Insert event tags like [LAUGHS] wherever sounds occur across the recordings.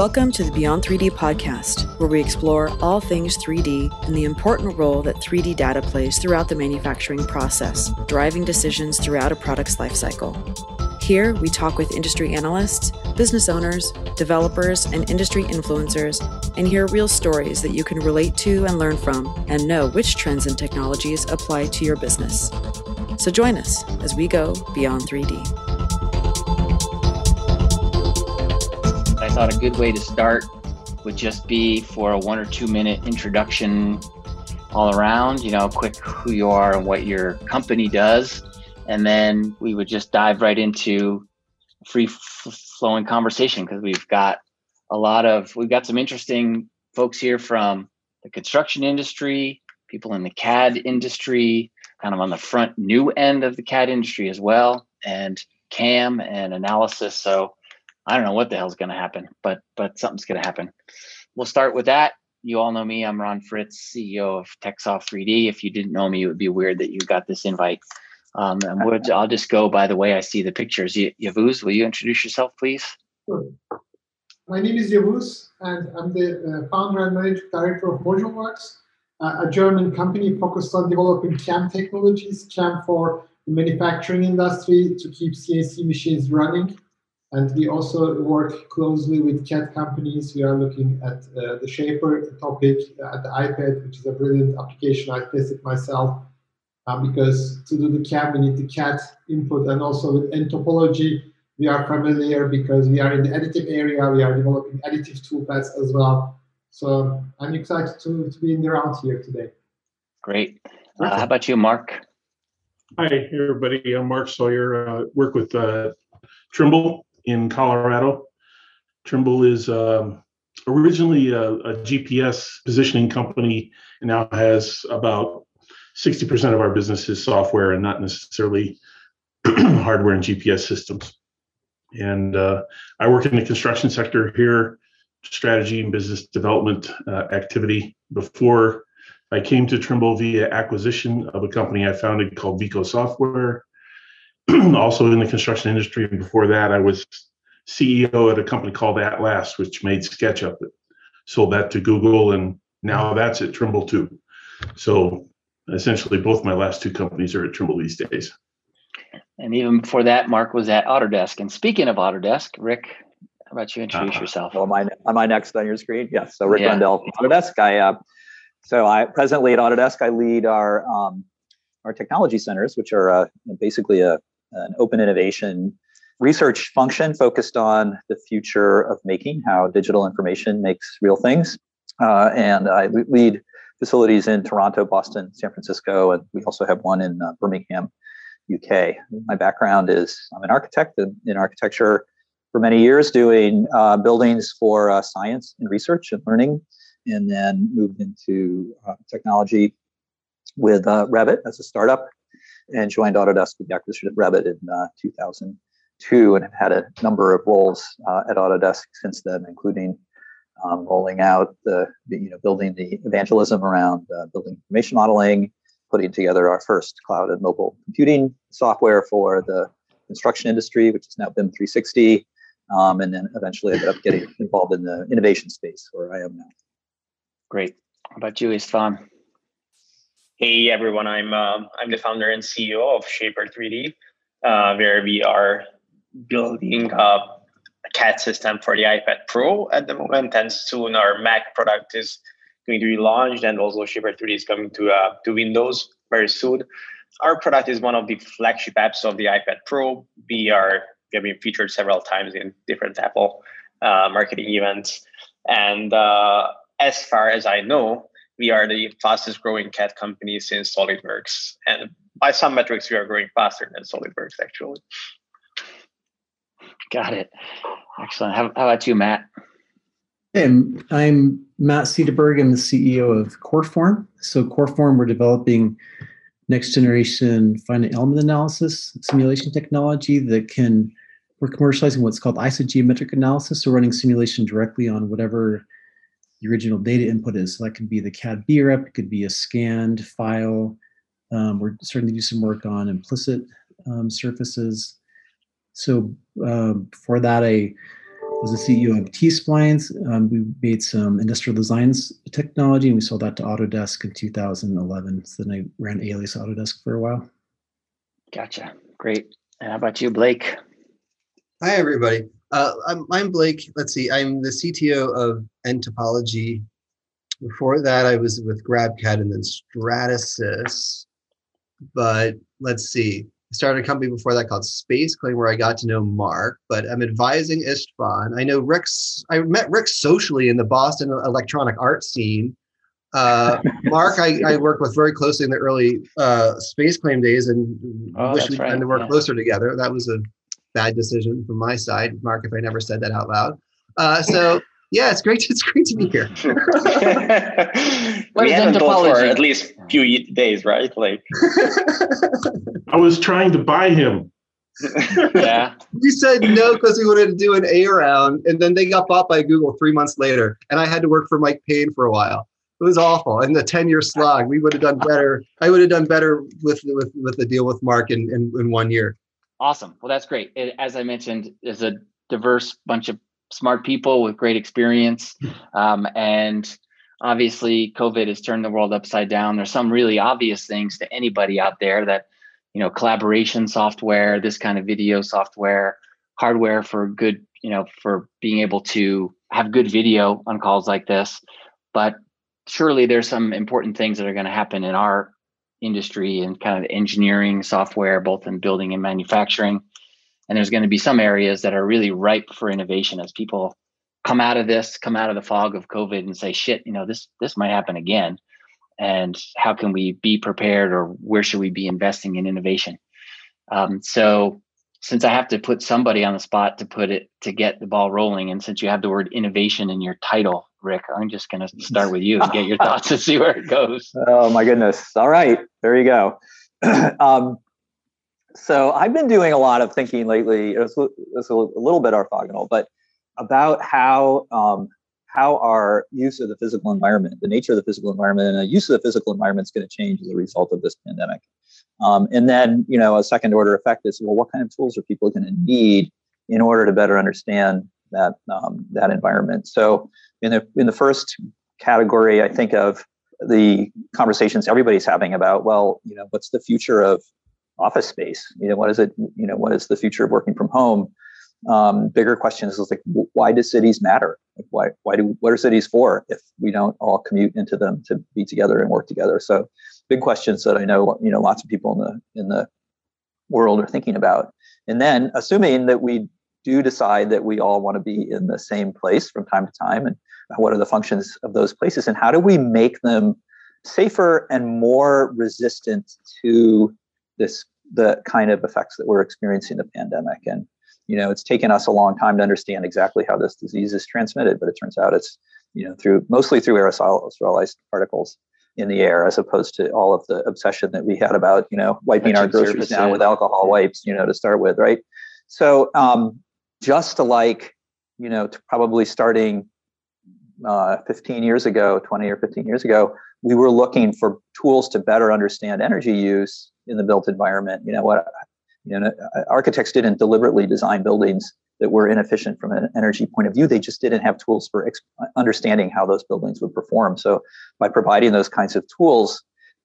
Welcome to the Beyond 3D podcast, where we explore all things 3D and the important role that 3D data plays throughout the manufacturing process, driving decisions throughout a product's lifecycle. Here, we talk with industry analysts, business owners, developers, and industry influencers, and hear real stories that you can relate to and learn from, and know which trends and technologies apply to your business. So join us as we go beyond 3D. Thought a good way to start would just be for a one or two minute introduction all around, you know, quick who you are and what your company does. And then we would just dive right into free flowing conversation because we've got a lot of, we've got some interesting folks here from the construction industry, people in the CAD industry, kind of on the front new end of the CAD industry as well, and CAM and analysis. So I don't know what the hell's going to happen, but but something's going to happen. We'll start with that. You all know me. I'm Ron Fritz, CEO of TechSoft 3D. If you didn't know me, it would be weird that you got this invite. Um, and [LAUGHS] we'll, I'll just go by the way I see the pictures. Y- Yavuz, will you introduce yourself, please? Sure. My name is Yavuz, and I'm the uh, founder and managing director of ModuleWorks, uh, a German company focused on developing CAM technologies, CAM for the manufacturing industry to keep CNC machines running. And we also work closely with CAD companies. We are looking at uh, the Shaper topic at the iPad, which is a brilliant application. I tested myself uh, because to do the CAD, we need the CAD input. And also with nTopology, we are familiar because we are in the additive area. We are developing additive toolpaths as well. So I'm excited to, to be in the round here today. Great. Uh, how about you, Mark? Hi, everybody. I'm Mark Sawyer. Uh, work with uh, Trimble in Colorado. Trimble is um, originally a, a, GPS positioning company and now has about 60% of our business is software and not necessarily [CLEARS THROAT] hardware and GPS systems. And uh, I work in the construction sector here, strategy and business development uh, activity. Before I came to Trimble via acquisition of a company I founded called Vico Software, [CLEARS THROAT] also in the construction industry. And before that, I was CEO at a company called @Last, which made SketchUp. It sold that to Google, and now that's at Trimble too. So essentially, both my last two companies are at Trimble these days. And even before that, Mark was at Autodesk. And speaking of Autodesk, Rick, how about you introduce uh, yourself? Well, am I, am I next on your screen? Yes. So Rick yeah. Rundell from Autodesk. I uh, so I presently at Autodesk, I lead our um, our technology centers, which are uh, basically a an open innovation research function focused on the future of making, how digital information makes real things. Uh, and I lead facilities in Toronto, Boston, San Francisco, and we also have one in uh, Birmingham, UK. My background is I'm an architect in, in architecture for many years, doing uh, buildings for uh, science and research and learning, and then moved into uh, technology with uh, Revit as a startup and joined Autodesk with the acquisition of Revit in uh, 2002 and have had a number of roles uh, at Autodesk since then, including um, rolling out the, you know, building the evangelism around uh, building information modeling, putting together our first cloud and mobile computing software for the construction industry, which is now BIM 360, um, and then eventually ended up getting involved in the innovation space where I am now. Great. How about you, Istvan? Hey everyone, I'm uh, I'm the founder and CEO of Shapr3D, uh, where we are building a CAD system for the iPad Pro at the moment, and soon our Mac product is going to be launched, and also Shapr3D is coming to uh, to Windows very soon. Our product is one of the flagship apps of the iPad Pro. We are we have been featured several times in different Apple uh, marketing events, and uh, as far as I know, we are the fastest growing CAD company since SolidWorks. And by some metrics, we are growing faster than SolidWorks, actually. Got it. Excellent. How, how about you, Matt? Hey, I'm Matt Sederberg. I'm the CEO of Coreform. So, Coreform, we're developing next generation finite element analysis simulation technology that can, we're commercializing what's called isogeometric analysis. So, running simulation directly on whatever the original data input is. So that could be the CAD BREP, it could be a scanned file. Um, we're starting to do some work on implicit um, surfaces. So um, for that, I was the CEO of T-Splines. Um, we made some industrial designs technology, and we sold that to Autodesk in 2011. So then I ran Alias Autodesk for a while. Gotcha. Great. And how about you, Blake? Hi, everybody. Uh, I'm, I'm Blake. Let's see. I'm the CTO of nTopology. Before that, I was with GrabCAD and then Stratasys. But let's see. I started a company before that called SpaceClaim, where I got to know Mark. But I'm advising Istvan. I know Rick's. I met Rick socially in the Boston electronic art scene. Uh, [LAUGHS] Mark, I, I worked with very closely in the early uh, SpaceClaim days, and oh, wish we'd right. to work yeah. closer together. That was a bad decision from my side, Mark. If I never said that out loud. Uh, so yeah, it's great. [LAUGHS] It's great to be here. [LAUGHS] we haven't talked for at least few days, right? Like, [LAUGHS] I was trying to buy him. yeah. We said no because we wanted to do an A round, and then they got bought by Google three months later, and I had to work for Mike Payne for a while. It was awful. And the 10 year slog, we would have done better. I would have done better with with with the deal with Mark in, in, in one year. Awesome. Well, that's great. It, as I mentioned, is a diverse bunch of smart people with great experience. Um, and obviously, COVID has turned the world upside down. There's some really obvious things to anybody out there that, you know, collaboration software, this kind of video software, hardware for good, you know, for being able to have good video on calls like this. But surely there's some important things that are going to happen in our industry and kind of engineering software, both in building and manufacturing. And there's going to be some areas that are really ripe for innovation as people come out of this come out of the fog of covid and say shit you know this this might happen again. And how can we be prepared or where should we be investing in innovation? Um, so since i have to put somebody on the spot to put it to get the ball rolling and since you have the word innovation in your title rick i'm just going [LAUGHS] to start with you and get your thoughts and see where it goes [LAUGHS] oh my goodness all right there you go [CLEARS THROAT] um, so I've been doing a lot of thinking lately. It's, it's a little bit orthogonal, but about how um, how our use of the physical environment, the nature of the physical environment, and the use of the physical environment is going to change as a result of this pandemic. Um, and then, you know, a second order effect is, well, what kind of tools are people going to need in order to better understand that um, that environment? So, in the in the first category, I think of the conversations everybody's having about, well, you know, what's the future of office space? You know what is it you know what is the future of working from home? Um, bigger questions is like why do cities matter? Like why why do what are cities for if we don't all commute into them to be together and work together? So big questions that i know you know lots of people in the in the world are thinking about. And then assuming that we do decide that we all want to be in the same place from time to time and what are the functions of those places and how do we make them safer and more resistant to this the kind of effects that we're experiencing the pandemic. And you know, it's taken us a long time to understand exactly how this disease is transmitted, but it turns out it's you know through mostly through aerosolized particles in the air, as opposed to all of the obsession that we had about you know wiping our groceries down with alcohol wipes, you know, to start with, right? So um, just like you know, probably starting uh, 15 years ago, 20 or 15 years ago, we were looking for tools to better understand energy use in the built environment. You know what? You know, architects didn't deliberately design buildings that were inefficient from an energy point of view. They just didn't have tools for ex- understanding how those buildings would perform. So, by providing those kinds of tools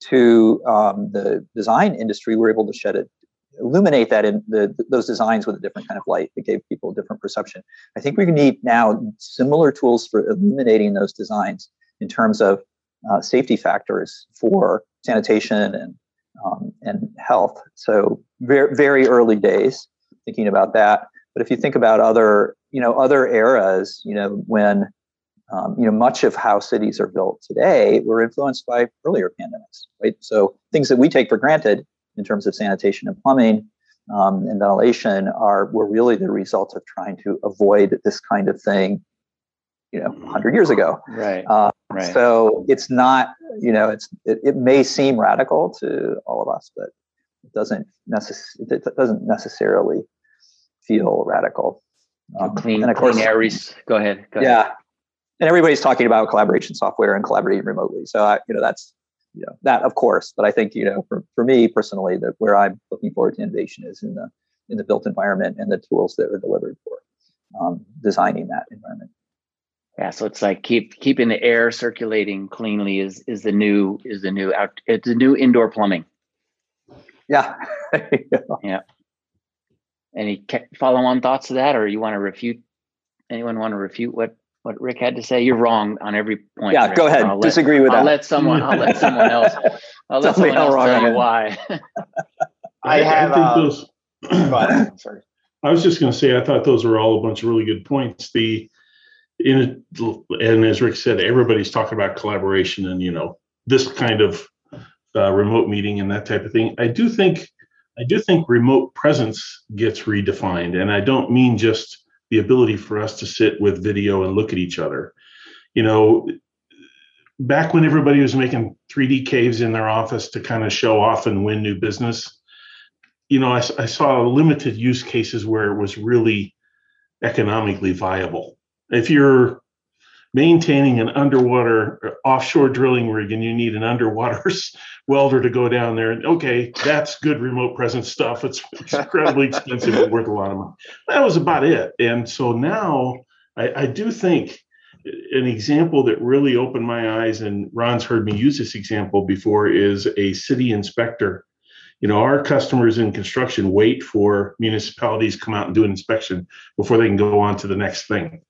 to um, the design industry, we're able to shed it, illuminate that in the, those designs with a different kind of light that gave people a different perception. I think we need now similar tools for illuminating those designs in terms of uh, safety factors for sanitation and um, and health. So very very early days thinking about that. But if you think about other you know other eras, you know when um, you know much of how cities are built today were influenced by earlier pandemics, right? So things that we take for granted in terms of sanitation and plumbing um, and ventilation are were really the result of trying to avoid this kind of thing you know 100 years ago. Right. Uh, right. so it's not you know it's it, it may seem radical to all of us but it doesn't necess- it doesn't necessarily feel radical. Um, clean and of course clean air go ahead go yeah. Ahead. and everybody's talking about collaboration software and collaborating remotely. So I, you know that's you know that of course but i think you know for, for me personally that where i'm looking forward to innovation is in the in the built environment and the tools that are delivered for um, designing that environment. Yeah, so it's like keep keeping the air circulating cleanly is is the new is the new out it's the new indoor plumbing. Yeah. [LAUGHS] yeah. Any follow on thoughts to that, or you want to refute? Anyone want to refute what what Rick had to say? You're wrong on every point. Yeah, Rick. go ahead. I'll Disagree with I'll that. let someone. I'll let someone else. [LAUGHS] I'll let someone else wrong tell I you why. [LAUGHS] I have. think uh, those. [CLEARS THROAT] go. Sorry. I was just going to say, I thought those were all a bunch of really good points. The in and as Rick said, everybody's talking about collaboration and you know this kind of uh, remote meeting and that type of thing. I do think I do think remote presence gets redefined, and I don't mean just the ability for us to sit with video and look at each other. You know, back when everybody was making 3D caves in their office to kind of show off and win new business, you know, I, I saw limited use cases where it was really economically viable. If you're maintaining an underwater uh, offshore drilling rig and you need an underwater [LAUGHS] welder to go down there, and okay, that's good remote presence stuff. It's, it's [LAUGHS] incredibly expensive and worth a lot of money. That was about it. And so now I, I do think an example that really opened my eyes, and Ron's heard me use this example before, is a city inspector you know our customers in construction wait for municipalities come out and do an inspection before they can go on to the next thing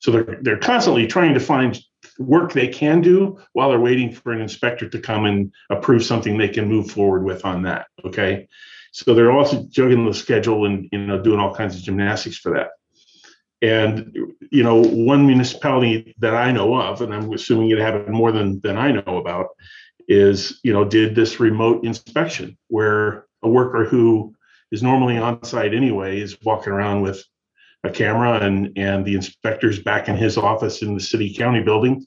so they're they're constantly trying to find work they can do while they're waiting for an inspector to come and approve something they can move forward with on that okay? So they're also juggling the schedule and you know doing all kinds of gymnastics for that. And you know one municipality that i know of and i'm assuming it happened more than than i know about is you know did this remote inspection where a worker who is normally on site anyway is walking around with a camera and and the inspector's back in his office in the city county building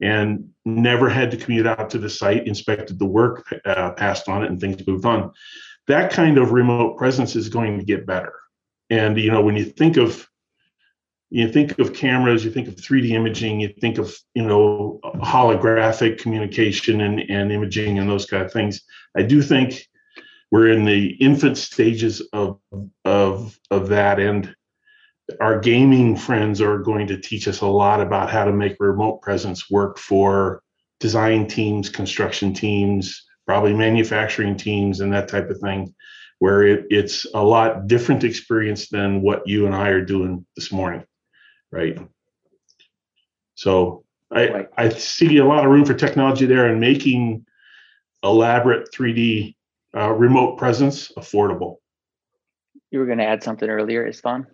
and never had to commute out to the site inspected the work uh, passed on it and things moved on that kind of remote presence is going to get better and you know when you think of you think of cameras, you think of 3D imaging, you think of you know holographic communication and, and imaging and those kind of things. I do think we're in the infant stages of of of that, and our gaming friends are going to teach us a lot about how to make remote presence work for design teams, construction teams, probably manufacturing teams, and that type of thing. Where it, it's a lot different experience than what you and I are doing this morning right? So I, Right. I see a lot of room for technology there and making elaborate 3D uh, remote presence affordable. You were going to add something earlier, Istvan?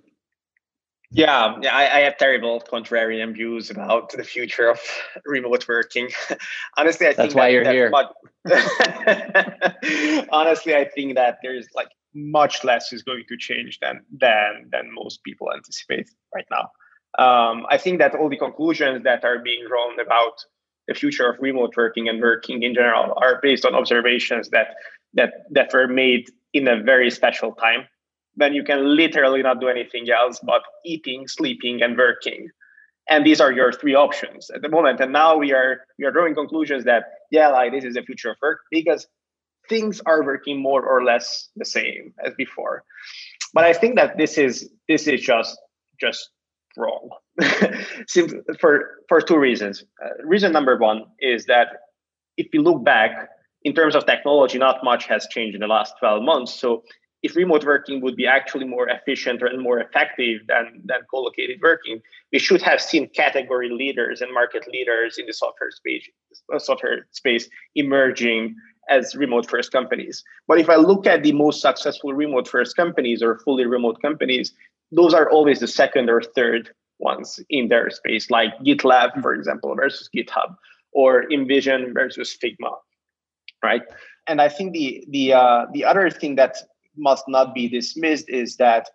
Yeah, yeah, I, I have terrible contrarian views about the future of [LAUGHS] remote working. [LAUGHS] Honestly, I think That's why that- you're that here. much- [LAUGHS] Honestly, I think that there's like much less is going to change than than than most people anticipate right now. Um, I think that all the conclusions that are being drawn about the future of remote working and working in general are based on observations that that that were made in a very special time when you can literally not do anything else but eating, sleeping, and working. And these are your three options at the moment. And now we are we are drawing conclusions that yeah, like this is the future of work because things are working more or less the same as before. But I think that this is this is just just wrong. [LAUGHS] For for two reasons. Uh, reason number one is that if you look back in terms of technology, not much has changed in the last 12 months. So if remote working would be actually more efficient and more effective than, than co-located working, we should have seen category leaders and market leaders in the software space, software space emerging as remote first companies. But if I look at the most successful remote first companies or fully remote companies, those are always the second or third ones in their space, like GitLab, for example, versus GitHub, or InVision versus Figma, right? And I think the the uh, the other thing that must not be dismissed is that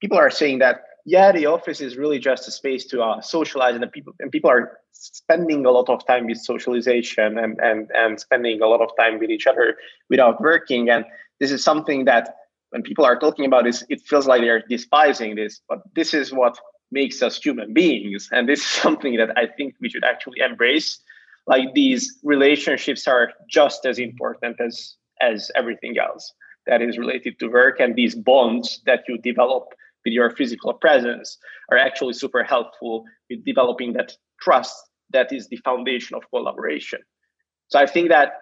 people are saying that yeah, the office is really just a space to uh, socialize, and people and people are spending a lot of time with socialization and and and spending a lot of time with each other without working. And this is something that when people are talking about this, it feels like they're despising this, but this is what makes us human beings, and this is [LAUGHS] something that I think we should actually embrace. Like these relationships are just as important as as everything else that is related to work and these bonds that you develop with your physical presence are actually super helpful with developing that trust that is the foundation of collaboration. So I think that,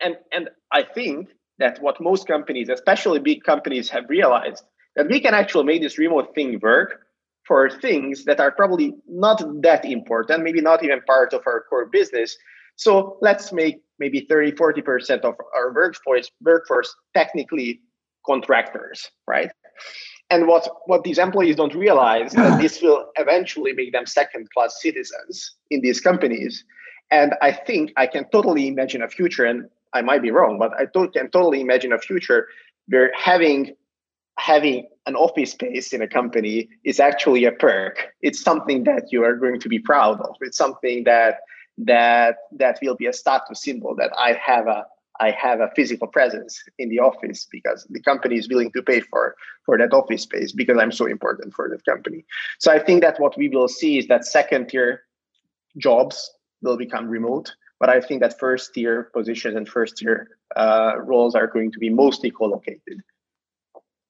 and and I think that what most companies, especially big companies, have realized that we can actually make this remote thing work for things that are probably not that important, maybe not even part of our core business. So let's make maybe 30, 40% of our workforce workforce technically contractors, right? And what, what these employees don't realize that this will eventually make them second class citizens in these companies. And I think I can totally imagine a future, and I might be wrong, but I to- can totally imagine a future where having having an office space in a company is actually a perk. It's something that you are going to be proud of. It's something that that that will be a status symbol that I have a I have a physical presence in the office because the company is willing to pay for for that office space because I'm so important for that company. So I think that what we will see is that second tier jobs will become remote, but I think that first tier positions and first tier uh, roles are going to be mostly co-located.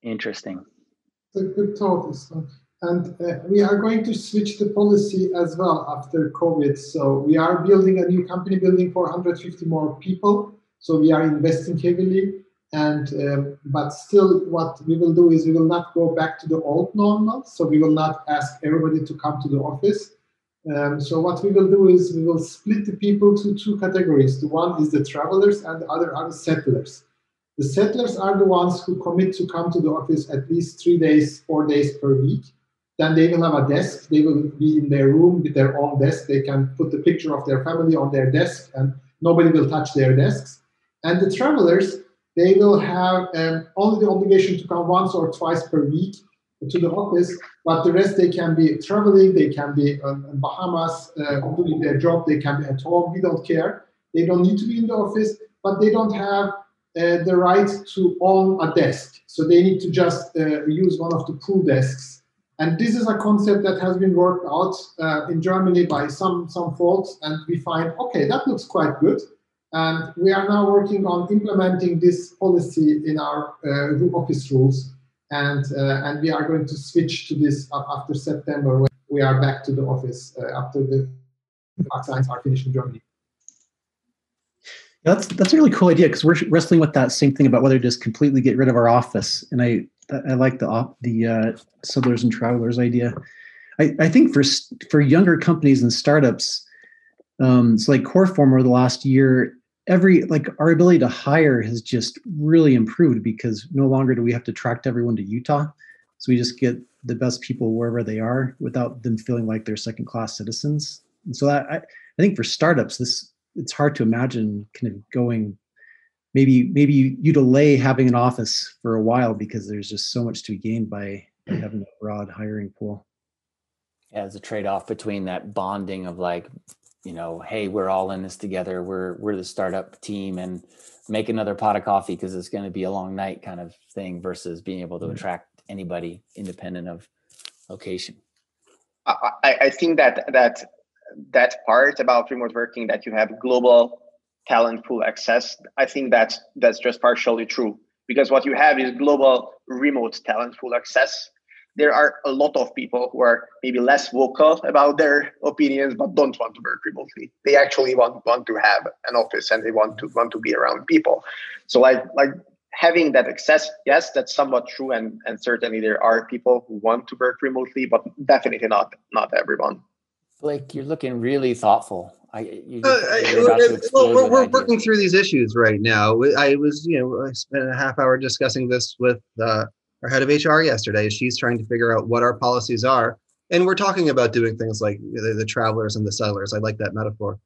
Interesting. It's a good thought, Istvan. And uh, we are going to switch the policy as well after COVID. So we are building a new company building for 150 more people. So we are investing heavily. And um, but still, what we will do is we will not go back to the old normal. So we will not ask everybody to come to the office. Um, so what we will do is we will split the people to two categories. The one is the travelers, and the other are the settlers. The settlers are the ones who commit to come to the office at least three days, four days per week. Then they will have a desk. They will be in their room with their own desk. They can put the picture of their family on their desk, and nobody will touch their desks. And the travelers, they will have um, only the obligation to come once or twice per week to the office, but the rest they can be traveling, they can be in Bahamas uh, doing their job, they can be at home. We don't care. They don't need to be in the office, but they don't have uh, the right to own a desk. So they need to just uh, use one of the pool desks and this is a concept that has been worked out uh, in Germany by some, some folks, and we find, okay, that looks quite good. And we are now working on implementing this policy in our uh, office rules. And, uh, and we are going to switch to this after September when we are back to the office uh, after the vaccines are finished in Germany. That's that's a really cool idea because we're wrestling with that same thing about whether to just completely get rid of our office. And I I like the the uh, settlers and travelers idea. I, I think for for younger companies and startups, um, it's like Coreform over the last year. Every like our ability to hire has just really improved because no longer do we have to track everyone to Utah, so we just get the best people wherever they are without them feeling like they're second class citizens. And so that I, I think for startups, this it's hard to imagine kind of going maybe maybe you, you delay having an office for a while because there's just so much to be gained by hmm. having a broad hiring pool. Yeah it's a trade-off between that bonding of like you know hey we're all in this together we're we're the startup team and make another pot of coffee because it's going to be a long night kind of thing versus being able to hmm. attract anybody independent of location. I, I think that that that part about remote working that you have global talent pool access, I think that's that's just partially true because what you have is global remote talent pool access. There are a lot of people who are maybe less vocal about their opinions but don't want to work remotely. They actually want want to have an office and they want to want to be around people. So like like having that access, yes, that's somewhat true and and certainly there are people who want to work remotely, but definitely not not everyone. Like you're looking really thoughtful. I, you, uh, I, well, we're, we're working through these issues right now. I was, you know, I spent a half hour discussing this with uh, our head of HR yesterday. She's trying to figure out what our policies are, and we're talking about doing things like the, the travelers and the settlers. I like that metaphor.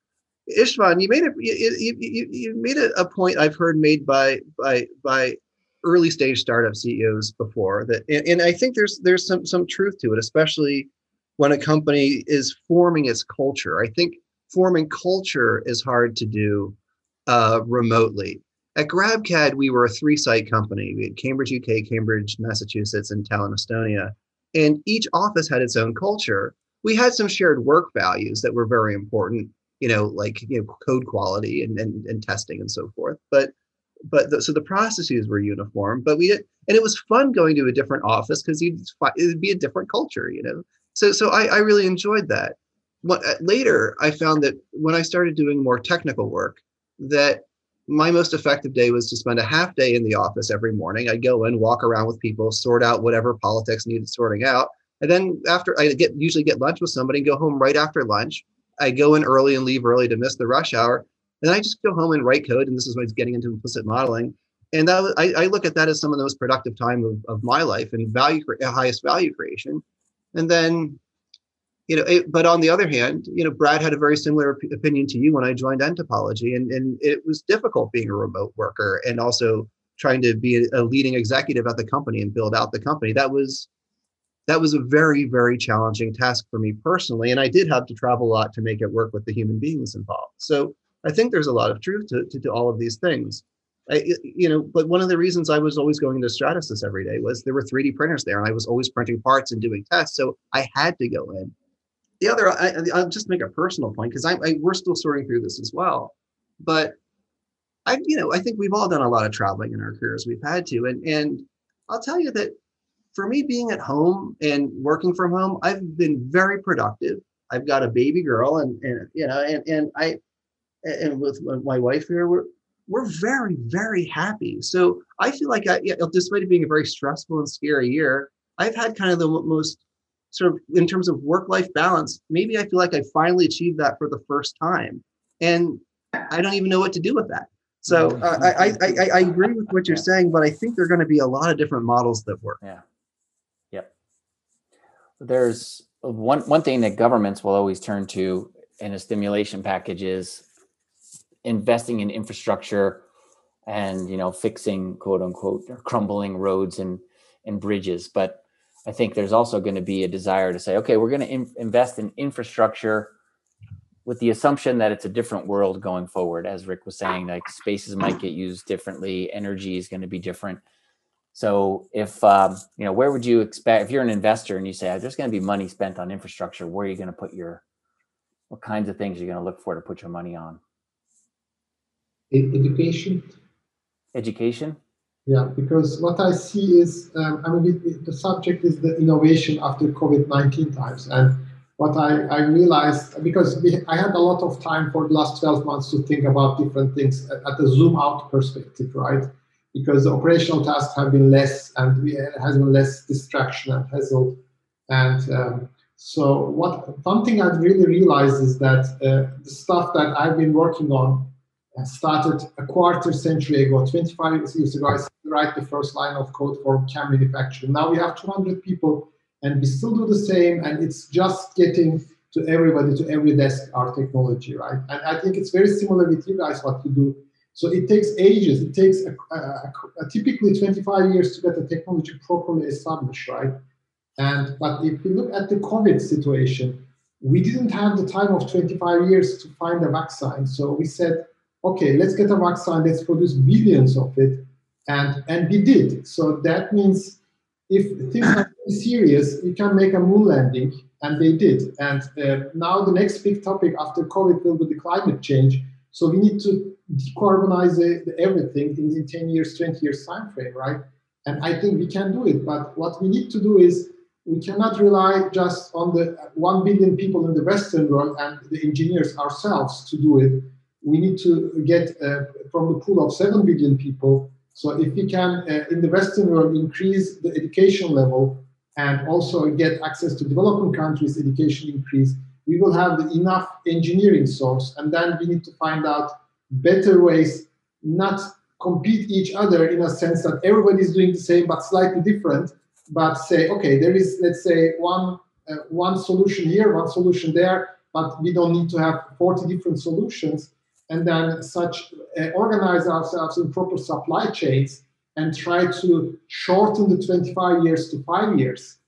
Istvan, you made a you, you, you made a, a point I've heard made by by by early stage startup CEOs before that, and, and I think there's there's some some truth to it, especially when a company is forming its culture. I think forming culture is hard to do uh, remotely. At GrabCAD, we were a three site company. We had Cambridge, UK, Cambridge, Massachusetts, and Tallinn, Estonia. And each office had its own culture. We had some shared work values that were very important, you know, like you know, code quality and, and, and testing and so forth. But but the, so the processes were uniform. But we and it was fun going to a different office because you'd it'd be a different culture, you know. So so I, I really enjoyed that. What, uh, later, I found that when I started doing more technical work, that my most effective day was to spend a half day in the office every morning. I'd go in, walk around with people, sort out whatever politics needed sorting out. And then after I get usually get lunch with somebody, and go home right after lunch. I go in early and leave early to miss the rush hour. And I just go home and write code. And this is what's getting into implicit modeling. And that I, I, look at that as some of the most productive time of, of my life and value, highest value creation. And then you know, it, but on the other hand, you know, Brad had a very similar op- opinion to you when I joined nTopology, and and it was difficult being a remote worker and also trying to be a, a leading executive at the company and build out the company. That was that was a very very challenging task for me personally, and I did have to travel a lot to make it work with the human beings involved. So I think there's a lot of truth to to, to all of these things. I, you know, but one of the reasons I was always going to Stratasys every day was there were 3D printers there, and I was always printing parts and doing tests, so I had to go in the other, I, will just make a personal point because I, I, we're still sorting through this as well. But I, you know, I think we've all done a lot of traveling in our careers. We've had to, and and I'll tell you that for me, being at home and working from home, I've been very productive. I've got a baby girl, and and you know, and and I, and with my wife here, we're we're very very happy. So I feel like I, despite it being a very stressful and scary year, I've had kind of the most sort of in terms of work life balance, maybe I feel like I finally achieved that for the first time. And I don't even know what to do with that. So uh, I, I, I, agree with what you're yeah. saying, but I think there are going to be a lot of different models that work. Yeah. Yep. There's one, one thing that governments will always turn to in a stimulation package is investing in infrastructure and, you know, fixing quote unquote crumbling roads and, and bridges. But I think there's also going to be a desire to say, okay, we're going to in- invest in infrastructure with the assumption that it's a different world going forward. As Rick was saying, like spaces might get used differently, energy is going to be different. So, if um, you know, where would you expect if you're an investor and you say there's going to be money spent on infrastructure, where are you going to put your, what kinds of things are you going to look for to put your money on? Education. Education. Yeah, because what I see is, um, I mean, the subject is the innovation after COVID 19 times. And what I, I realized, because we, I had a lot of time for the last 12 months to think about different things at, at a zoom out perspective, right? Because the operational tasks have been less and we, it has been less distraction and hassle. And um, so, what one thing I've really realized is that uh, the stuff that I've been working on started a quarter century ago, 25 years ago, I write the first line of code for CAM manufacturing. Now we have 200 people and we still do the same and it's just getting to everybody, to every desk, our technology, right? And I think it's very similar with you guys, what you do. So it takes ages. It takes a, a, a, typically 25 years to get the technology properly established, right? And but if you look at the COVID situation, we didn't have the time of 25 years to find a vaccine. So we said, okay, let's get a vaccine, let's produce billions of it. And, and we did. So that means if things are serious, we can make a moon landing, and they did. And uh, now the next big topic after COVID will be the climate change. So we need to decarbonize everything in, in 10 years, 20 years time frame, right? And I think we can do it. But what we need to do is we cannot rely just on the 1 billion people in the Western world and the engineers ourselves to do it we need to get uh, from the pool of 7 billion people. So if we can, uh, in the Western world, increase the education level and also get access to developing countries' education increase, we will have enough engineering source. And then we need to find out better ways, not compete each other in a sense that everybody is doing the same but slightly different, but say, okay, there is, let's say, one, uh, one solution here, one solution there, but we don't need to have 40 different solutions and then such uh, organize ourselves in proper supply chains and try to shorten the 25 years to five years.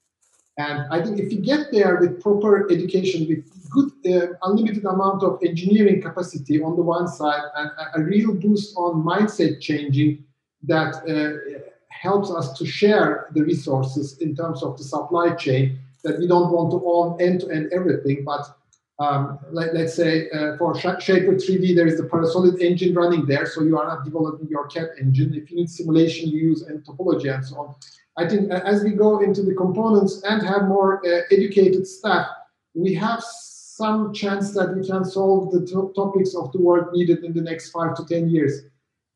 And I think if you get there with proper education, with good uh, unlimited amount of engineering capacity on the one side, and a, a real boost on mindset changing that uh, helps us to share the resources in terms of the supply chain, that we don't want to own end-to-end everything, but um, let, us say uh, for Shapr3D, there is the Parasolid engine running there, so you are not developing your CAD engine. If you need simulation, you use nTopology and so on. I think as we go into the components and have more uh, educated staff, we have some chance that we can solve the to topics of the world needed in the next five to 10 years.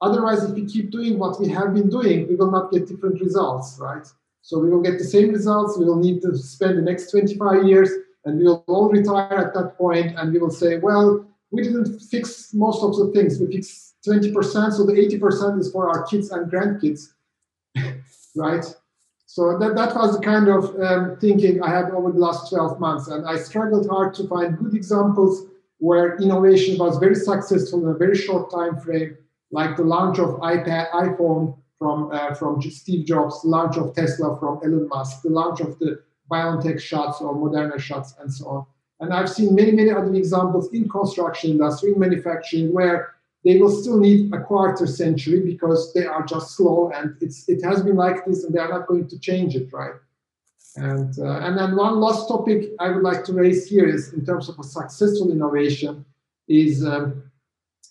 Otherwise, if we keep doing what we have been doing, we will not get different results, right? So we will get the same results. We will need to spend the next 25 years and we will all retire at that point and we will say, well, we didn't fix most of the things. We fixed 20%, so the 80% is for our kids and grandkids, [LAUGHS] right? So that, that was the kind of um, thinking I had over the last 12 months. And I struggled hard to find good examples where innovation was very successful in a very short time frame, like the launch of iPad, iPhone from, uh, from Steve Jobs, the launch of Tesla from Elon Musk, the launch of the BioNTech shots or Moderna shots and so on. And I've seen many, many other examples in construction industry, in manufacturing, where they will still need a quarter century because they are just slow and it's it has been like this and they are not going to change it right and uh, and then one last topic i would like to raise here is in terms of a successful innovation is um,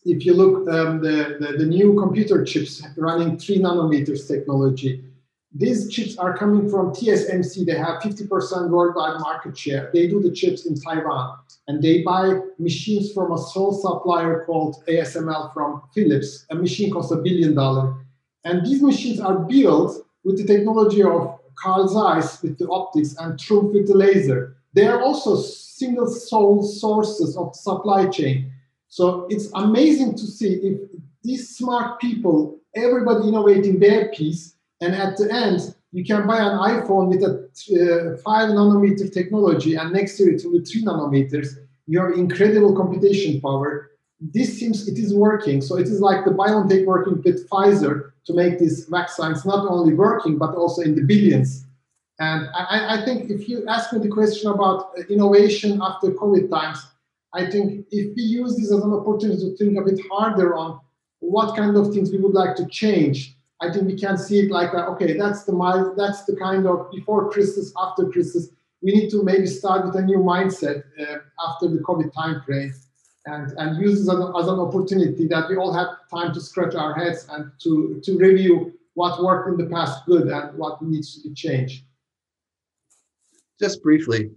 if you look um, the, the, the new computer chips running three nanometers technology these chips are coming from TSMC. They have 50% worldwide market share. They do the chips in Taiwan and they buy machines from a sole supplier called ASML from Philips. A machine costs a billion dollars. And these machines are built with the technology of Carl Zeiss with the optics and Trumpf with the laser. They are also single sole sources of supply chain. So it's amazing to see if these smart people, everybody innovating their piece, and at the end, you can buy an iPhone with a uh, 5 nanometer technology and next year it will be 3 nanometers. You have incredible computation power. This seems it is working. So it is like the BioNTech working with Pfizer to make these vaccines not only working, but also in the billions. And I, I think if you ask me the question about innovation after COVID times, I think if we use this as an opportunity to think a bit harder on what kind of things we would like to change, I think we can see it like that. Okay, that's the mind, that's the kind of before Christmas, after Christmas. We need to maybe start with a new mindset uh, after the COVID time frame, and and use this as, a, as an opportunity that we all have time to scratch our heads and to to review what worked in the past good and what needs to be changed. Just briefly,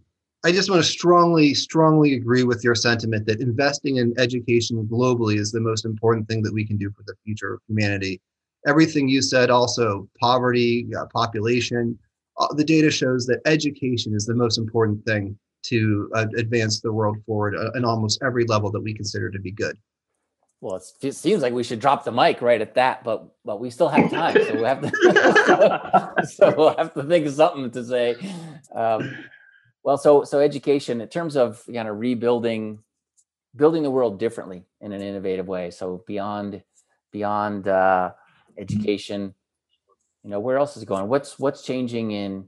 I just want to strongly, strongly agree with your sentiment that investing in education globally is the most important thing that we can do for the future of humanity everything you said also poverty uh, population uh, the data shows that education is the most important thing to uh, advance the world forward uh, in almost every level that we consider to be good. Well it seems like we should drop the mic right at that but but we still have time so we have to [LAUGHS] so we'll have to think of something to say. Um, well so so education in terms of kind of rebuilding building the world differently in an innovative way so beyond beyond uh, education you know where else is it going? What's what's changing in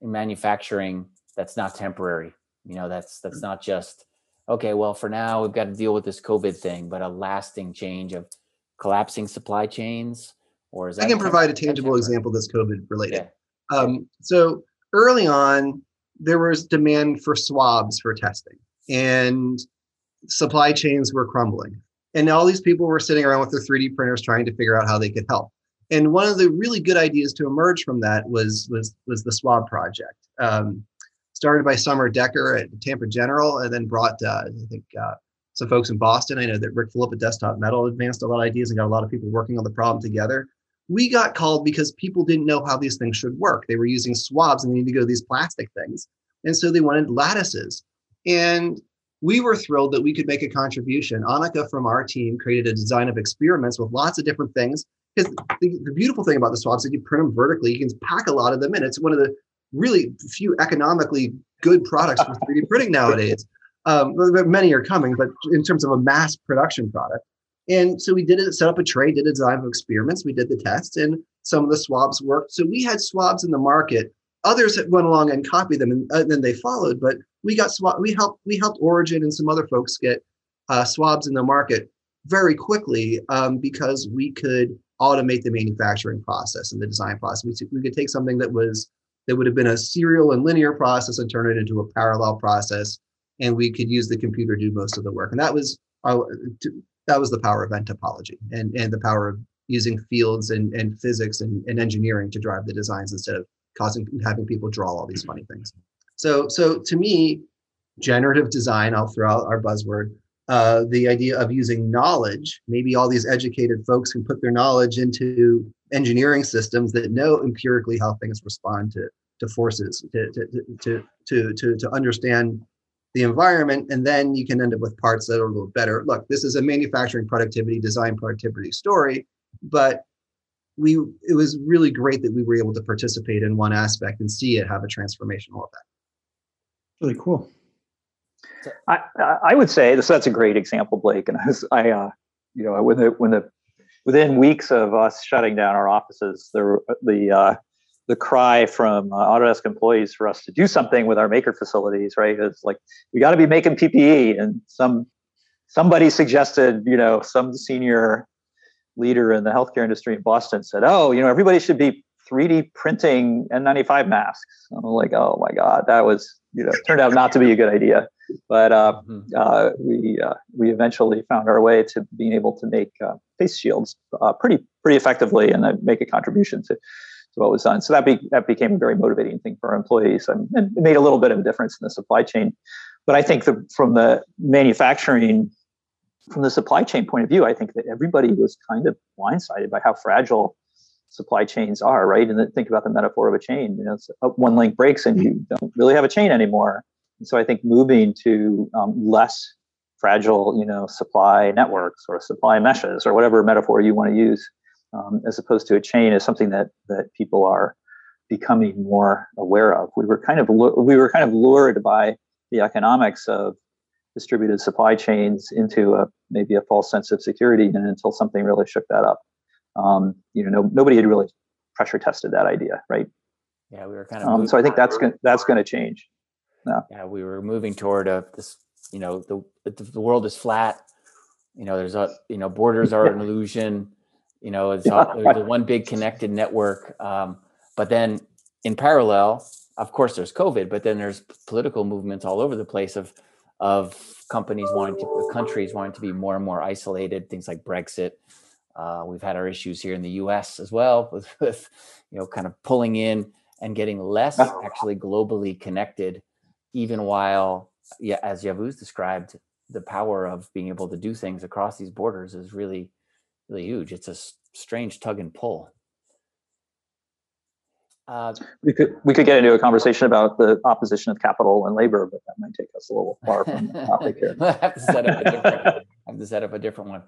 in manufacturing that's not temporary? You know that's that's not just okay well for now we've got to deal with this covid thing but a lasting change of collapsing supply chains or is that i can provide a tangible example that's covid related. Yeah. um, so early on there was demand for swabs for testing and supply chains were crumbling and all these people were sitting around with their 3D printers trying to figure out how they could help. And one of the really good ideas to emerge from that was was was the Swab project, um, started by Summer Decker at Tampa General, and then brought uh, I think uh, some folks in Boston. I know that Ric Fulop at Desktop Metal advanced a lot of ideas and got a lot of people working on the problem together. We got called because people didn't know how these things should work. They were using swabs and they needed to go to these plastic things, and so they wanted lattices. And we were thrilled that we could make a contribution. Annika from our team created a design of experiments with lots of different things. Because the, the, beautiful thing about the swabs is you print them vertically, you can pack a lot of them in. It's one of the really few economically good products for 3D printing nowadays. Um, many are coming, but in terms of a mass production product. And so we did it, set up a tray, did a design of experiments, we did the tests, and some of the swabs worked. So we had swabs in the market. Others went along and copied them, and, uh, then they followed. But we got swab. We helped. We helped Origin and some other folks get uh, swabs in the market very quickly um, because we could automate the manufacturing process and the design process. We, we could take something that was that would have been a serial and linear process and turn it into a parallel process and we could use the computer to do most of the work. And that was our, that was the power of topology and, and the power of using fields and, and physics and, and engineering to drive the designs instead of causing having people draw all these funny things. So so to me, generative design, I'll throw out our buzzword, uh, the idea of using knowledge, maybe all these educated folks can put their knowledge into engineering systems that know empirically how things respond to, to forces, to, to, to, to, to, to understand the environment, and then you can end up with parts that are a little better. Look, this is a manufacturing productivity, design productivity story, but we it was really great that we were able to participate in one aspect and see it have a transformational effect. Really cool. I, I would say this, that's a great example, Blake. And I, was, I uh, you know, when the when the within weeks of us shutting down our offices, the the uh, the cry from uh, Autodesk employees for us to do something with our maker facilities, right? It's like we got to be making PPE, and some somebody suggested, you know, some senior leader in the healthcare industry in Boston said, "Oh, you know, everybody should be 3D printing N95 masks." I'm like, "Oh my god, that was you know turned out not to be a good idea." But uh, mm-hmm. uh, we uh, we eventually found our way to being able to make uh, face shields uh, pretty pretty effectively and make a contribution to, to what was done. So that be, that became a very motivating thing for our employees and, and it made a little bit of a difference in the supply chain. But I think the, from the manufacturing from the supply chain point of view, I think that everybody was kind of blindsided by how fragile supply chains are, right? And then think about the metaphor of a chain. You know, uh, one link breaks and you don't really have a chain anymore. And so I think moving to um, less fragile, you know, supply networks or supply meshes or whatever metaphor you want to use, um, as opposed to a chain, is something that that people are becoming more aware of. We were kind of we were kind of lured by the economics of distributed supply chains into a maybe a false sense of security and until something really shook that up um, you know no, nobody had really pressure tested that idea right yeah we were kind of um, so i think that's going that's going to change yeah. yeah we were moving toward a this you know the the world is flat you know there's a you know borders are an [LAUGHS] illusion you know it's yeah. all, there's one big connected network um, but then in parallel of course there's covid but then there's political movements all over the place of of companies wanting to, countries wanting to be more and more isolated, things like Brexit. Uh, we've had our issues here in the U.S. as well [LAUGHS] with, with, you know, kind of pulling in and getting less actually globally connected, even while, yeah, as Yavuz described, the power of being able to do things across these borders is really, really huge. It's a strange tug and pull. Uh, we could we could get into a conversation about the opposition of capital and labor, but that might take us a little far from the topic here. [LAUGHS] I have to set up a different. [LAUGHS] I have to set up a different one.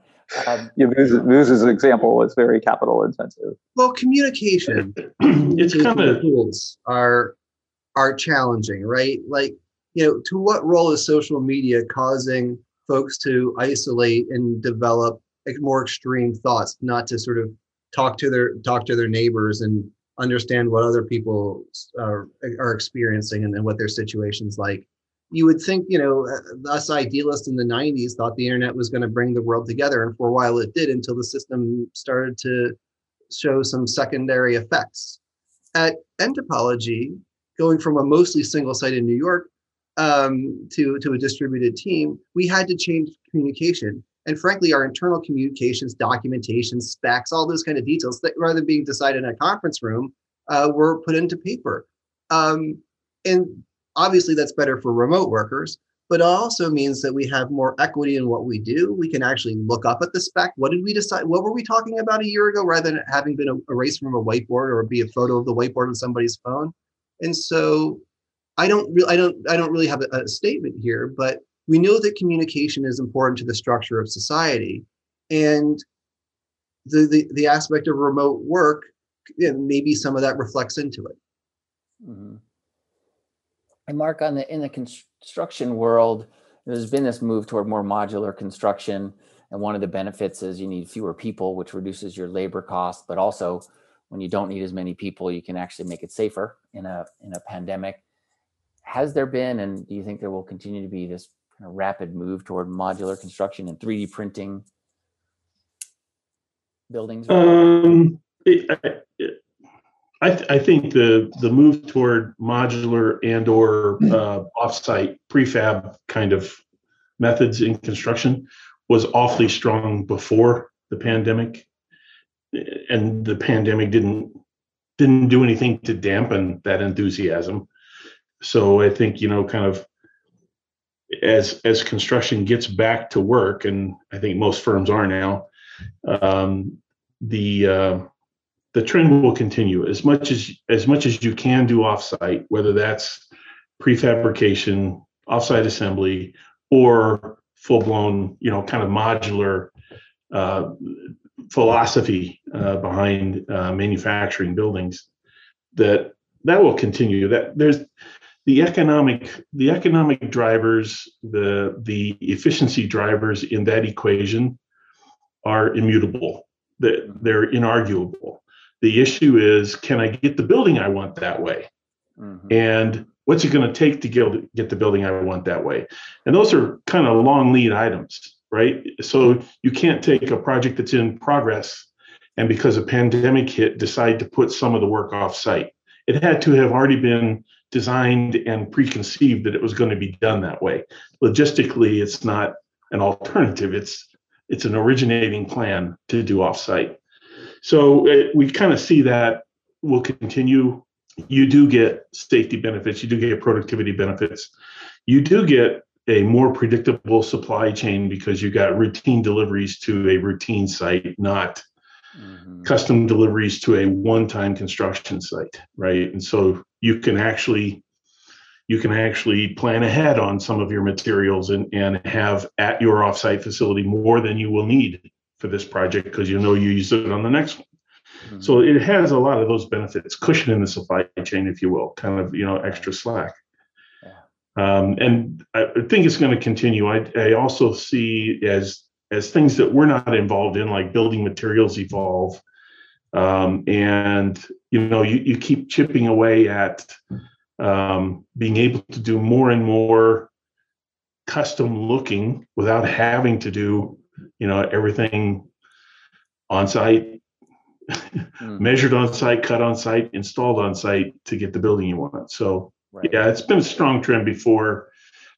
Um, yeah, Moose's example was very capital intensive. Well, communication. it's kind of tools are are challenging, right? Like you know, to what role is social media causing folks to isolate and develop more extreme thoughts, not to sort of talk to their talk to their neighbors and understand what other people are, are experiencing and, and what their situation's like. You would think, you know, uh, us idealists in the 90s thought the internet was going to bring the world together. And for a while it did until the system started to show some secondary effects. At nTopology, going from a mostly single site in New York um, to, to a distributed team, we had to change communication and frankly our internal communications documentation specs all those kind of details that rather than being decided in a conference room uh, were put into paper um, and obviously that's better for remote workers but it also means that we have more equity in what we do. We can actually look up at the spec. What did we decide what were we talking about a year ago rather than having been erased from a whiteboard or be a photo of the whiteboard on somebody's phone? And so i don't really i don't i don't really have a, a statement here but we know that communication is important to the structure of society. And the the, the aspect of remote work you know, maybe some of that reflects into it. Mm-hmm. And mark on the in the construction world there's been this move toward more modular construction. And one of the benefits is you need fewer people which reduces your labor cost. But also when you don't need as many people you can actually make it safer in a in a pandemic. Has there been and do you think there will continue to be this kind of rapid move toward modular construction and 3D printing buildings? Um, I, th- I think the the move toward modular and or uh, offsite prefab kind of methods in construction was awfully strong before the pandemic, and the pandemic didn't didn't do anything to dampen that enthusiasm. So I think you know, kind of as as construction gets back to work, and I think most firms are now, um, the uh, the trend will continue as much as as much as you can do offsite, whether that's prefabrication, offsite assembly, or full blown, you know, kind of modular uh, philosophy uh, behind uh, manufacturing buildings. That that will continue. That there's the economic the economic drivers, the the efficiency drivers in that equation are immutable. That they're inarguable the issue is, can I get the building I want that way? Mm-hmm. And what's it going to take to get, get the building I want that way? And those are kind of long lead items, right? So you can't take a project that's in progress and because a pandemic hit, decide to put some of the work off site. It had to have already been designed and preconceived that it was going to be done that way. Logistically, it's not an alternative. It's it's an originating plan to do offsite. So it, uh, we kind of see that will continue. You do get safety benefits, you do get productivity benefits, you do get a more predictable supply chain because you got routine deliveries to a routine site, not mm-hmm. custom deliveries to a one-time construction site, right? And so you can actually you can actually plan ahead on some of your materials and, and have at your offsite facility more than you will need for this project because you know you use it on the next one. Mm-hmm. So it has a lot of those benefits, cushion in the supply chain, if you will, kind of you know extra slack. Um, and I think it's going to continue. I, I also see as as things that we're not involved in, like building materials evolve, um, and you know you, you keep chipping away at um, being able to do more and more custom looking without having to do you know everything on site mm. measured on site cut on site installed on site to get the building you want so right. yeah it's been a strong trend before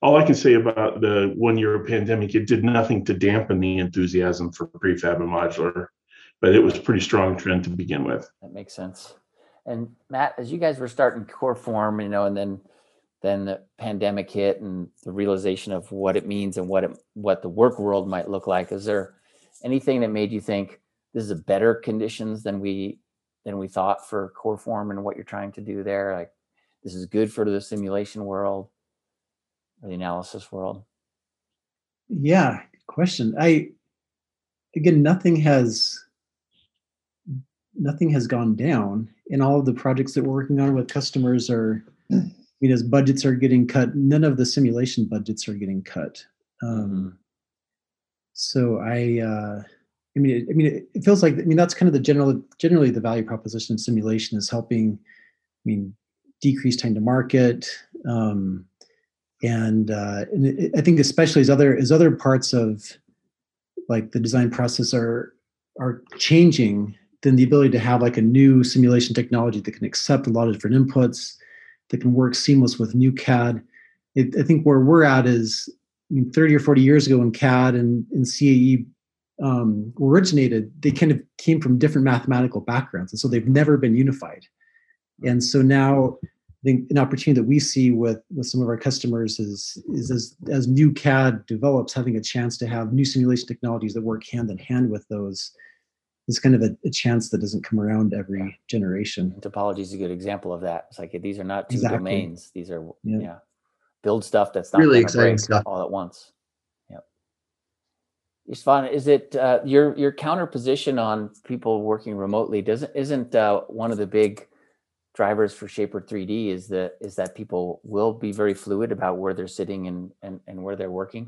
all i can say about the one year pandemic it did nothing to dampen the enthusiasm for prefab and modular but it was a pretty strong trend to begin with that makes sense and matt as you guys were starting Coreform you know and then then the pandemic hit and the realization of what it means and what it what the work world might look like. Is there anything that made you think this is a better conditions than we than we thought for Coreform and what you're trying to do there? Like this is good for the simulation world or the analysis world? Yeah question. I again nothing has nothing has gone down and all of the projects that we're working on with customers are [CLEARS THROAT] mean, as budgets are getting cut, none of the simulation budgets are getting cut. Um, mm-hmm. So I, uh, I mean, it, I mean, it, it, feels like I mean that's kind of the general, generally the value proposition of simulation is helping. I mean, decrease time to market, um, and, uh, and it, I think especially as other as other parts of like the design process are are changing, then the ability to have like a new simulation technology that can accept a lot of different inputs that can work seamless with new CAD. It, I think where we're at is I mean, 30 or 40 years ago when CAD and, and CAE um, originated, they kind of came from different mathematical backgrounds. And so they've never been unified. And so now I think an opportunity that we see with, with some of our customers is, is as, as new CAD develops, having a chance to have new simulation technologies that work hand in hand with those is kind of a, a, chance that doesn't come around every generation. Topology is a good example of that. It's like these are not two exactly. domains; these are yeah. yeah. build stuff that's not really exciting stuff all at once. Yep. Istvan, is it uh, your your counter position on people working remotely? Doesn't isn't uh, one of the big drivers for Shapr3D is that is that people will be very fluid about where they're sitting and and, and where they're working?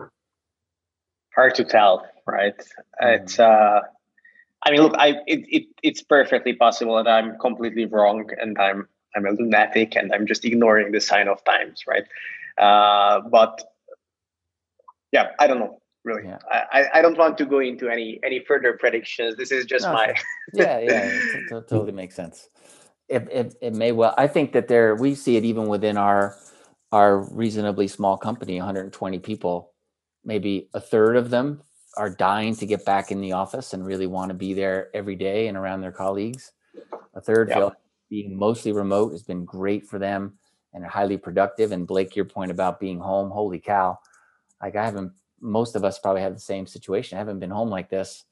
Hard to tell, right? Mm. It's uh I mean, look, I it, it it's perfectly possible that I'm completely wrong and I'm I'm a lunatic and I'm just ignoring the sign of times, right? Uh, but yeah, I don't know really. Yeah. I, I don't want to go into any any further predictions. This is just no, my [LAUGHS] yeah yeah it, it totally makes sense. it, it, it may well. I think that there we see it even within our our reasonably small company, 120 people. Maybe a third of them are dying to get back in the office and really want to be there every day and around their colleagues. A third feel being mostly remote has been great for them and highly productive. And Blake, your point about being home, holy cow! Like I haven't. Most of us probably have the same situation. I haven't been home like this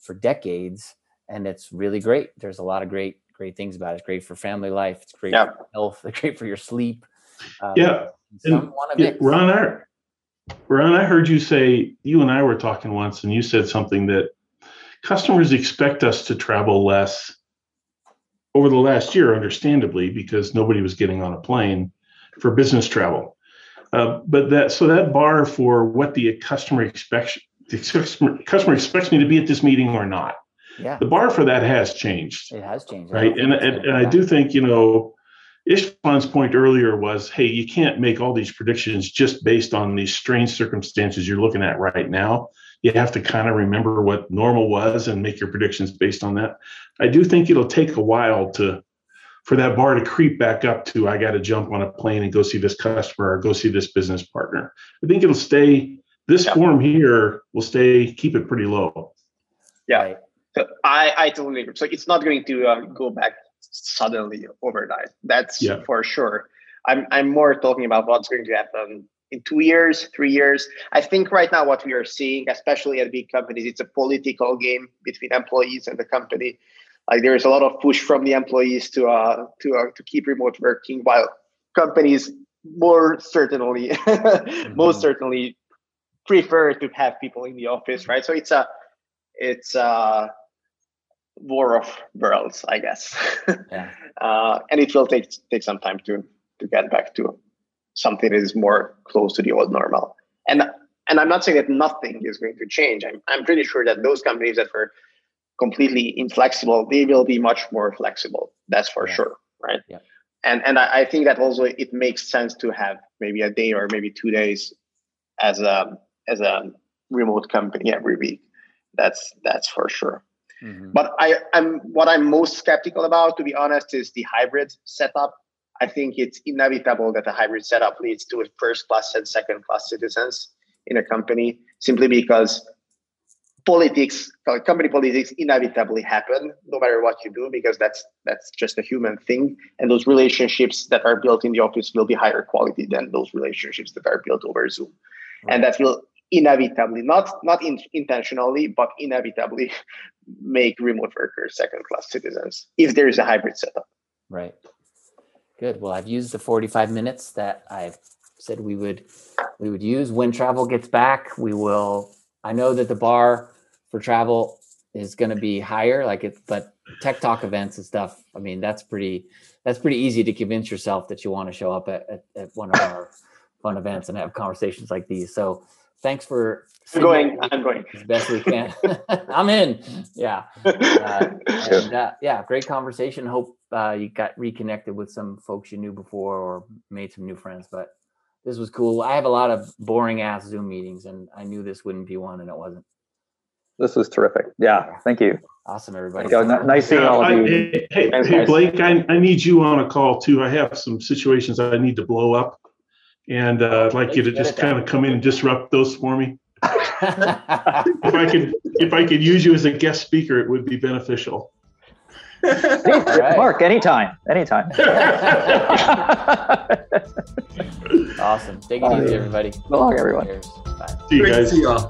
for decades, and it's really great. There's a lot of great great things about it. It's great for family life. It's great yeah. for health. [LAUGHS] It's great for your sleep. Um, yeah. And, yeah Ron, I, Ron, I heard you say, you and I were talking once, and you said something that customers expect us to travel less over the last year, understandably, because nobody was getting on a plane for business travel. Uh, but that so that bar for what the customer expects the customer, customer expects me to be at this meeting or not yeah. the bar for that has changed. It has changed. Right. And, and, and I do think, you know, Istvan's point earlier was, hey, you can't make all these predictions just based on these strange circumstances you're looking at right now. You have to kind of remember what normal was and make your predictions based on that. I do think it'll take a while to for that bar to creep back up to I got to jump on a plane and go see this customer or go see this business partner. I think it'll stay this yeah. form here will stay keep it pretty low. Yeah. So I, I totally agree. So it's not going to uh, go back suddenly overnight. That's yeah. for sure. I'm, I'm more talking about what's going to happen in two years, three years. I think right now what we are seeing, especially at big companies, it's a political game between employees and the company. Like there is a lot of push from the employees to uh, to uh, to keep remote working, while companies more certainly, [LAUGHS] mm-hmm. most certainly prefer to have people in the office, right? So it's a it's uh war of worlds, I guess. [LAUGHS] Yeah. uh, and it will take take some time to to get back to something that is more close to the old normal. And and I'm not saying that nothing is going to change. I'm I'm pretty sure that those companies that were completely inflexible, they will be much more flexible. That's for yeah. sure, right? Yeah. And and I, I think that also it makes sense to have maybe a day or maybe two days as a as a remote company every week. That's that's for sure. Mm-hmm. But I, I'm what I'm most skeptical about, to be honest, is the hybrid setup. I think it's inevitable that a hybrid setup leads to first class and second class citizens in a company simply because politics company politics inevitably happen no matter what you do because that's that's just a human thing and those relationships that are built in the office will be higher quality than those relationships that are built over zoom right. and that will inevitably, not not in, intentionally, but inevitably [LAUGHS] make remote workers second class citizens if there is a hybrid setup. Right. Good. Well, I've used the 45 minutes that I've said we would we would use when travel gets back. We will. I know that the bar for travel is going to be higher, like it, but tech talk events and stuff. I mean, that's pretty that's pretty easy to convince yourself that you want to show up at, at, at one of our [LAUGHS] fun events and have conversations like these. So thanks for I'm going. I'm going as best we can. [LAUGHS] I'm in. Yeah. [LAUGHS] Uh, and, uh, yeah. Great conversation. Hope uh, you got reconnected with some folks you knew before or made some new friends. But this was cool. I have a lot of boring ass Zoom meetings, and I knew this wouldn't be one, and it wasn't. This was terrific. Yeah. Thank you. Awesome, everybody. Go. Nice seeing yeah, all of you. I, hey, hey Blake, I, I need you on a call too. I have some situations I need to blow up and uh, I'd like you to just kind of come in and disrupt those for me. if I could, [LAUGHS] if I could use you as a guest speaker, it would be beneficial. right. Mark, anytime, anytime. [LAUGHS] awesome. Take it easy, everybody. So long, everyone. Bye. See you Great guys. See y'all.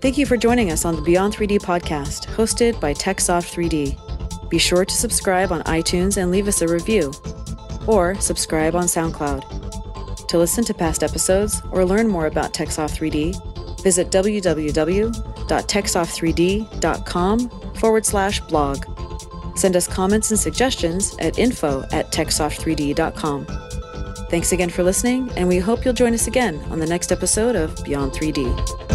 Thank you for joining us on the Beyond 3D podcast, hosted by TechSoft 3D. Be sure to subscribe on iTunes and leave us a review or subscribe on SoundCloud. To listen to past episodes or learn more about TechSoft 3D, visit www.techsoft3d.com forward slash blog. Send us comments and suggestions at info at techsoft3d.com. Thanks again for listening, and we hope you'll join us again on the next episode of Beyond 3D.